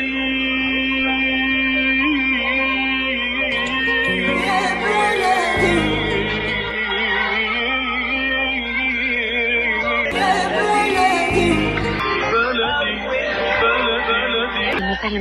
الذي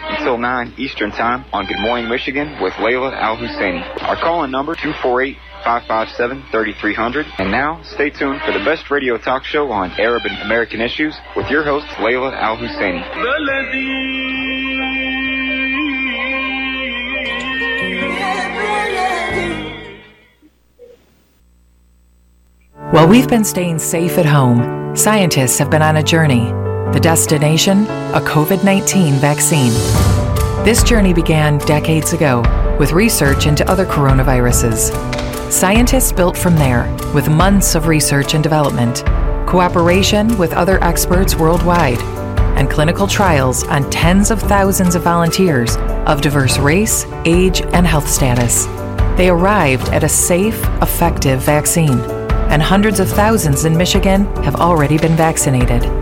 until 9 Eastern Time on Good Morning Michigan with Layla Al Husseini. Our call in number 248 557 3300. And now, stay tuned for the best radio talk show on Arab and American issues with your host, Layla Al Husseini. While we've been staying safe at home, scientists have been on a journey. The destination? A COVID 19 vaccine. This journey began decades ago with research into other coronaviruses. Scientists built from there with months of research and development, cooperation with other experts worldwide, and clinical trials on tens of thousands of volunteers of diverse race, age, and health status. They arrived at a safe, effective vaccine, and hundreds of thousands in Michigan have already been vaccinated.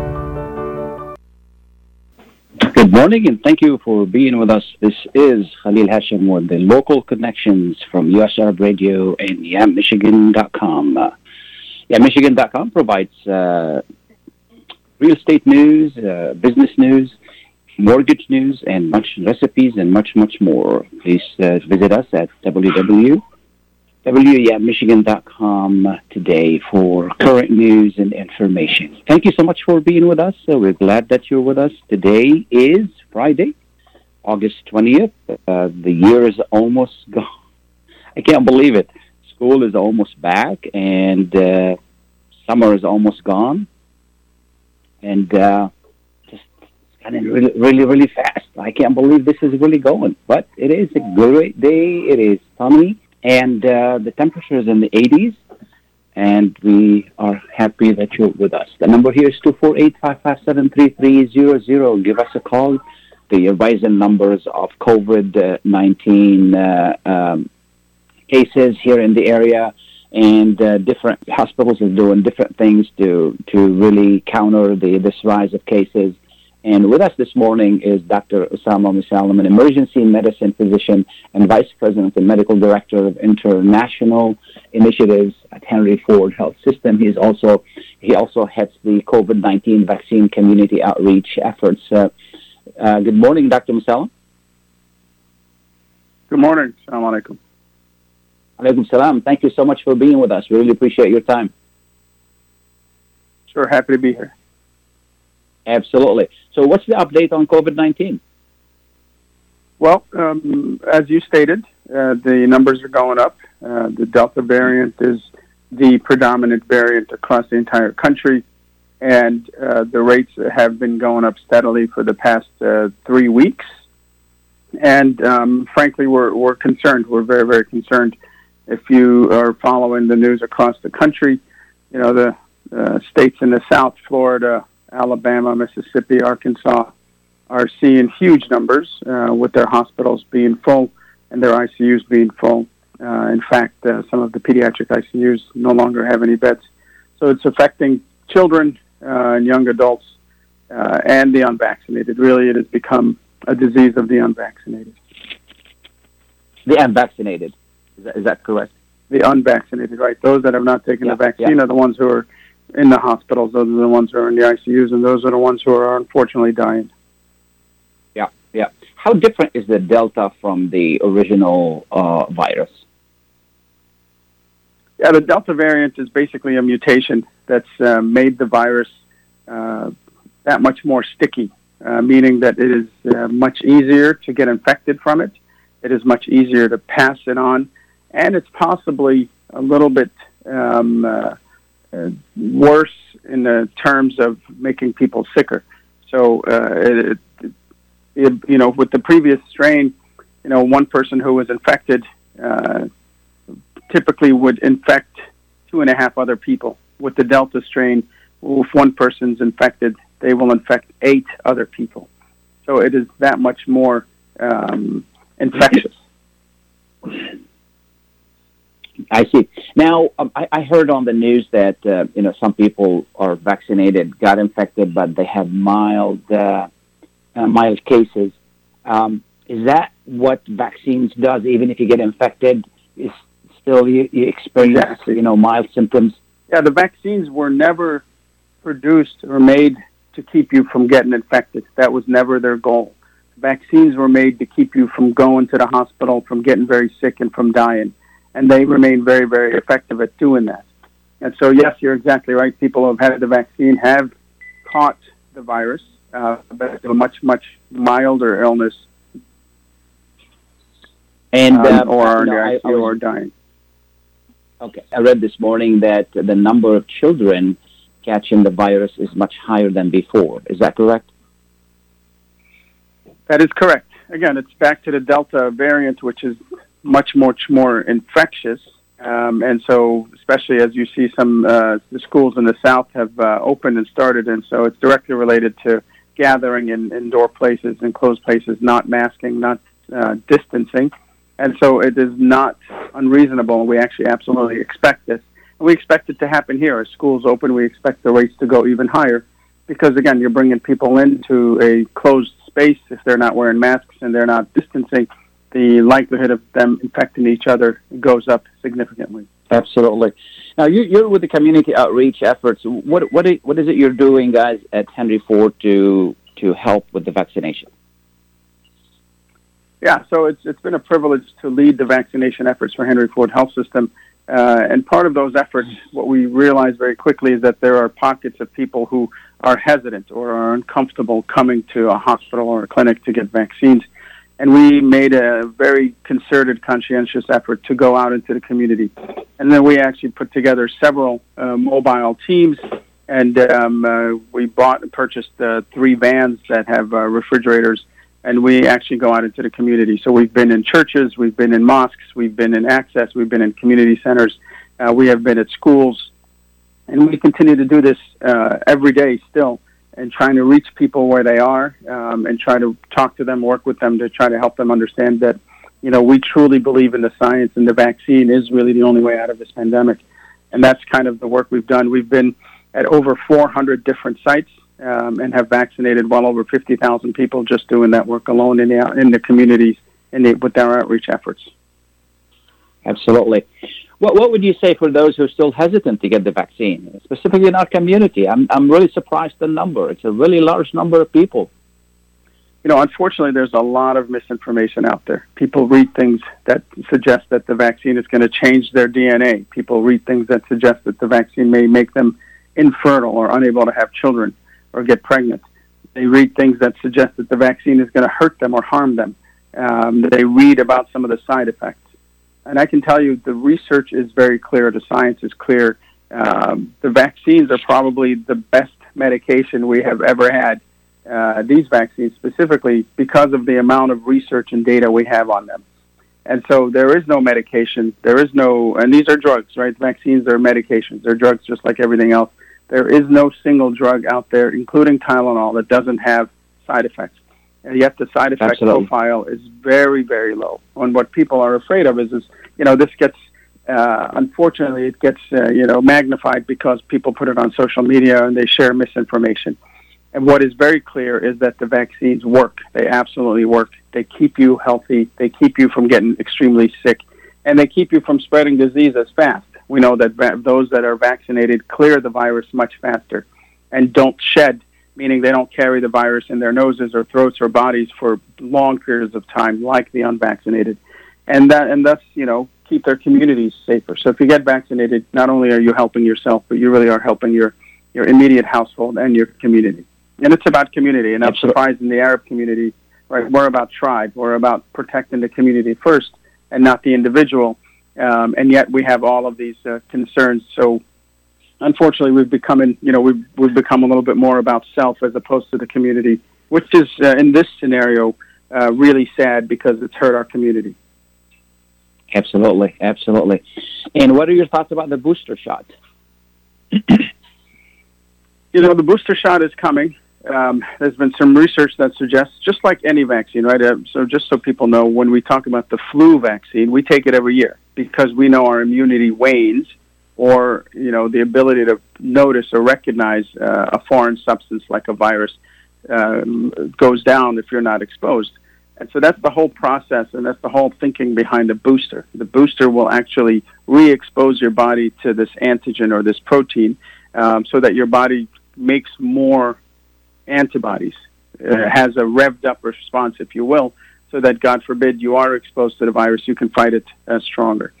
Good morning and thank you for being with us. This is Khalil Hashim with the local connections from US Arab Radio and YamMichigan.com. Uh, YamMichigan.com provides uh, real estate news, uh, business news, mortgage news, and much recipes and much, much more. Please uh, visit us at www WYamMichigan.com today for current news and information. Thank you so much for being with us. We're glad that you're with us. Today is Friday, August 20th. Uh, the year is almost gone. I can't believe it. School is almost back and uh, summer is almost gone. And uh, just kind of really, really, really fast. I can't believe this is really going. But it is a great day. It is sunny and uh, the temperature is in the 80s, and we are happy that you're with us. The number here is 248-557-3300. Give us a call. The rising numbers of COVID-19 uh, um, cases here in the area, and uh, different hospitals are doing different things to to really counter the this rise of cases. And with us this morning is Dr. Osama Musalam, an emergency medicine physician and vice president and medical director of international initiatives at Henry Ford Health System. He is also he also heads the COVID-19 vaccine community outreach efforts. Uh, uh, good morning, Dr. Musalam. Good morning. Assalamu alaikum. Alaikum salam. Thank you so much for being with us. We really appreciate your time. Sure, happy to be here. Absolutely. So, what's the update on COVID 19? Well, um, as you stated, uh, the numbers are going up. Uh, the Delta variant is the predominant variant across the entire country, and uh, the rates have been going up steadily for the past uh, three weeks. And um, frankly, we're, we're concerned. We're very, very concerned. If you are following the news across the country, you know, the uh, states in the South, Florida, Alabama, Mississippi, Arkansas are seeing huge numbers uh, with their hospitals being full and their ICUs being full. Uh, in fact, uh, some of the pediatric ICUs no longer have any beds. So it's affecting children uh, and young adults uh, and the unvaccinated. Really, it has become a disease of the unvaccinated. The unvaccinated. Is that, is that correct? The unvaccinated, right? Those that have not taken Yeah, the vaccine yeah. are the ones who are in the hospitals. Those are the ones who are in the ICUs, and those are the ones who are unfortunately dying. Yeah, yeah. How different is the Delta from the original uh, virus? Yeah, the Delta variant is basically a mutation that's uh, made the virus uh, that much more sticky, uh, meaning that it is uh, much easier to get infected from it. It is much easier to pass it on, and it's possibly a little bit um, uh, Uh, worse in the terms of making people sicker. So, uh, it, it, it, you know, with the previous strain, you know, one person who was infected uh, typically would infect two and a half other people. With the Delta strain, if one person's infected, they will infect eight other people. So it is that much more um, infectious. I see. Now, um, I, I, heard on the news that uh, you know some people are vaccinated, got infected, but they have mild uh, uh, mild cases. Um, is that what vaccines does? Even if you get infected, is still you, you experience exactly. you know mild symptoms? Yeah, the vaccines were never produced or made to keep you from getting infected. That was never their goal. Vaccines were made to keep you from going to the hospital, from getting very sick, and from dying. And they remain very, very effective at doing that. And so, yes, you're exactly right. People who have had the vaccine have caught the virus, uh, but it's a much, much milder illness. And um, um, or are no, I, I was, or dying. Okay, I read this morning that the number of children catching the virus is much higher than before. Is that correct? That is correct. Again, it's back to the Delta variant, which is much, much more infectious. Um, and so, especially as you see some uh, the schools in the South have uh, opened and started, and so it's directly related to gathering in indoor places and closed places, not masking, not uh, distancing. And so it is not unreasonable. We actually absolutely expect this And we expect it to happen here. As schools open, we expect the rates to go even higher because, again, you're bringing people into a closed space. If they're not wearing masks and they're not distancing, the likelihood of them infecting each other goes up significantly. Absolutely. Now, you, are with the community outreach efforts. What, what, what is it you're doing, guys, at Henry Ford to, to help with the vaccination? Yeah, so it's, it's been a privilege to lead the vaccination efforts for Henry Ford Health System. Uh, and part of those efforts, what we realize very quickly is that there are pockets of people who are hesitant or are uncomfortable coming to a hospital or a clinic to get vaccines. And we made a very concerted, conscientious effort to go out into the community. And then we actually put together several uh, mobile teams. And um, uh, we bought and purchased uh, three vans that have uh, refrigerators and we actually go out into the community. So we've been in churches, we've been in mosques, we've been in ACCESS, we've been in community centers, uh, we have been at schools, and we continue to do this uh, every day still, and trying to reach people where they are, um, and try to talk to them, work with them to try to help them understand that, you know, we truly believe in the science, and the vaccine is really the only way out of this pandemic, and that's kind of the work we've done. We've been at over 400 different sites um, and have vaccinated well over 50,000 people just doing that work alone in the, in the communities in the, with our outreach efforts. Absolutely. What, what would you say for those who are still hesitant to get the vaccine, specifically in our community? I'm, I'm really surprised the number. It's a really large number of people. You know, unfortunately, there's a lot of misinformation out there. People read things that suggest that the vaccine is going to change their DNA. People read things that suggest that the vaccine may make them infertile or unable to have children or get pregnant. They read things that suggest that the vaccine is going to hurt them or harm them. Um, they read about some of the side effects. And I can tell you the research is very clear, the science is clear. Um, the vaccines are probably the best medication we have ever had, uh, these vaccines specifically, because of the amount of research and data we have on them. And so there is no medication. There is no, and these are drugs, right? Vaccines are medications. They're drugs just like everything else. There is no single drug out there, including Tylenol, that doesn't have side effects. And yet the side effect Absolutely. profile is very, very low. And what people are afraid of is, is you know, this gets, uh, unfortunately, it gets, uh, you know, magnified because people put it on social media and they share misinformation. And what is very clear is that the vaccines work. They absolutely work. They keep you healthy. They keep you from getting extremely sick. And they keep you from spreading disease as fast we know that va- those that are vaccinated clear the virus much faster and don't shed, meaning they don't carry the virus in their noses or throats or bodies for long periods of time, like the unvaccinated, and that and thus you know keep their communities safer. So if you get vaccinated, not only are you helping yourself, but you really are helping your, your immediate household and your community. And it's about community. And I'm surprised in the Arab community, right? We're about tribe. We're about protecting the community first and not the individual. Um, and yet we have all of these uh, concerns. So unfortunately, we've become, in, you know, we've, we've become a little bit more about self as opposed to the community, which is uh, in this scenario uh, really sad because it's hurt our community. Absolutely, absolutely. And what are your thoughts about the booster shot? you know, the booster shot is coming. Um, there's been some research that suggests, just like any vaccine, right? Uh, so, just so people know, when we talk about the flu vaccine, we take it every year because we know our immunity wanes, or you know, the ability to notice or recognize uh, a foreign substance like a virus um, goes down if you're not exposed. And so that's the whole process, and that's the whole thinking behind the booster. The booster will actually re-expose your body to this antigen or this protein, um, so that your body makes more antibodies, uh, has a revved up response, if you will, so that God forbid you are exposed to the virus, you can fight it uh, stronger.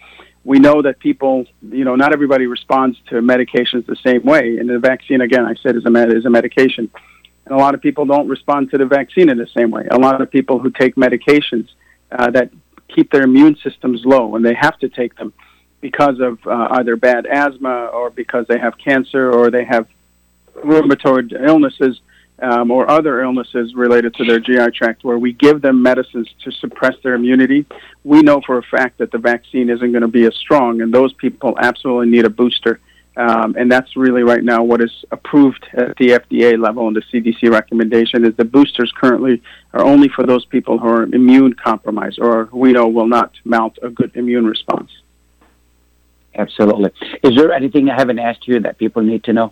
We know that people, you know, not everybody responds to medications the same way, and the vaccine, again, I said, is a med- is a medication. And a lot of people don't respond to the vaccine in the same way. A lot of people who take medications uh, that keep their immune systems low, and they have to take them because of uh, either bad asthma or because they have cancer or they have rheumatoid illnesses um, or other illnesses related to their GI tract, where we give them medicines to suppress their immunity. We know for a fact that the vaccine isn't going to be as strong, and those people absolutely need a booster um, and that's really right now what is approved at the FDA level and the CDC recommendation is the boosters currently are only for those people who are immune compromised or we know will not mount a good immune response. Absolutely. Is there anything I haven't asked you that people need to know?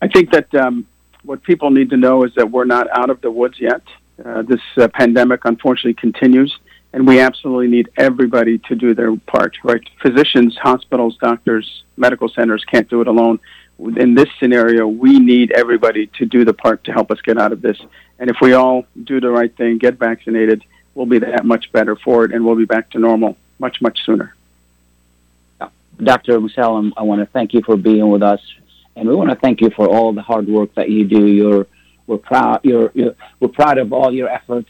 I think that um, what people need to know is that we're not out of the woods yet. Uh, this uh, pandemic unfortunately continues and we absolutely need everybody to do their part, right? Physicians, hospitals, doctors, medical centers can't do it alone. In this scenario, we need everybody to do the part to help us get out of this. And if we all do the right thing, get vaccinated, we'll be that much better for it, and we'll be back to normal much, much sooner. Dr. Musallam, I want to thank you for being with us, and we want to thank you for all the hard work that you do. You're, we're proud. You're, you're, we're proud of all your efforts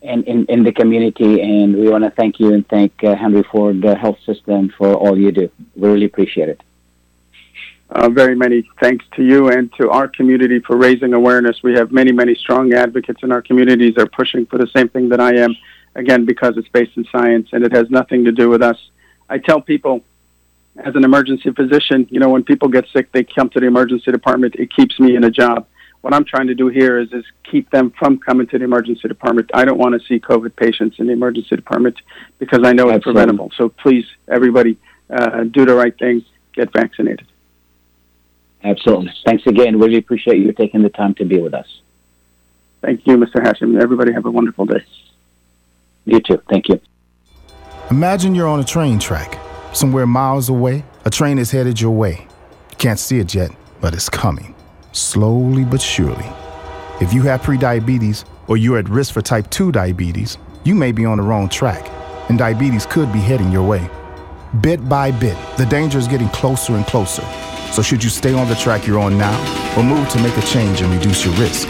in, in, in the community. And we want to thank you and thank uh, Henry Ford uh, Health System for all you do. We really appreciate it. Uh, very many thanks to you and to our community for raising awareness. We have many, many strong advocates in our communities that are pushing for the same thing that I am, again, because it's based in science and it has nothing to do with us. I tell people, as an emergency physician, you know, when people get sick, they come to the emergency department. It keeps me in a job what I'm trying to do here is is keep them from coming to the emergency department. I don't want to see COVID patients in the emergency department because I know it's preventable. So please, everybody, uh, do the right thing. Get vaccinated. Absolutely. Thanks again. Really appreciate you taking the time to be with us. Thank you, Mr. Hashim. Everybody have a wonderful day. You too. Thank you. Imagine you're on a train track. Somewhere miles away, a train is headed your way. You can't see it yet, but it's coming slowly but surely. If you have prediabetes or you're at risk for type 2 diabetes, you may be on the wrong track, and diabetes could be heading your way. Bit by bit, the danger is getting closer and closer. So, should you stay on the track you're on now or move to make a change and reduce your risk?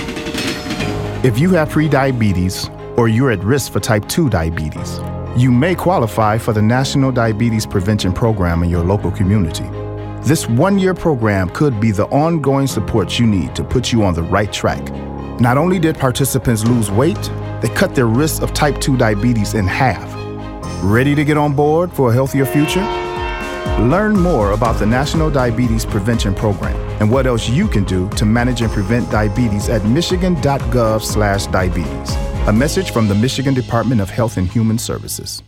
If you have prediabetes or you're at risk for type 2 diabetes, you may qualify for the National Diabetes Prevention Program in your local community. This one year program could be the ongoing support you need to put you on the right track. Not only did participants lose weight, they cut their risk of type 2 diabetes in half. Ready to get on board for a healthier future? Learn more about the National Diabetes Prevention Program and what else you can do to manage and prevent diabetes at michigan.gov/diabetes. A message from the Michigan Department of Health and Human Services.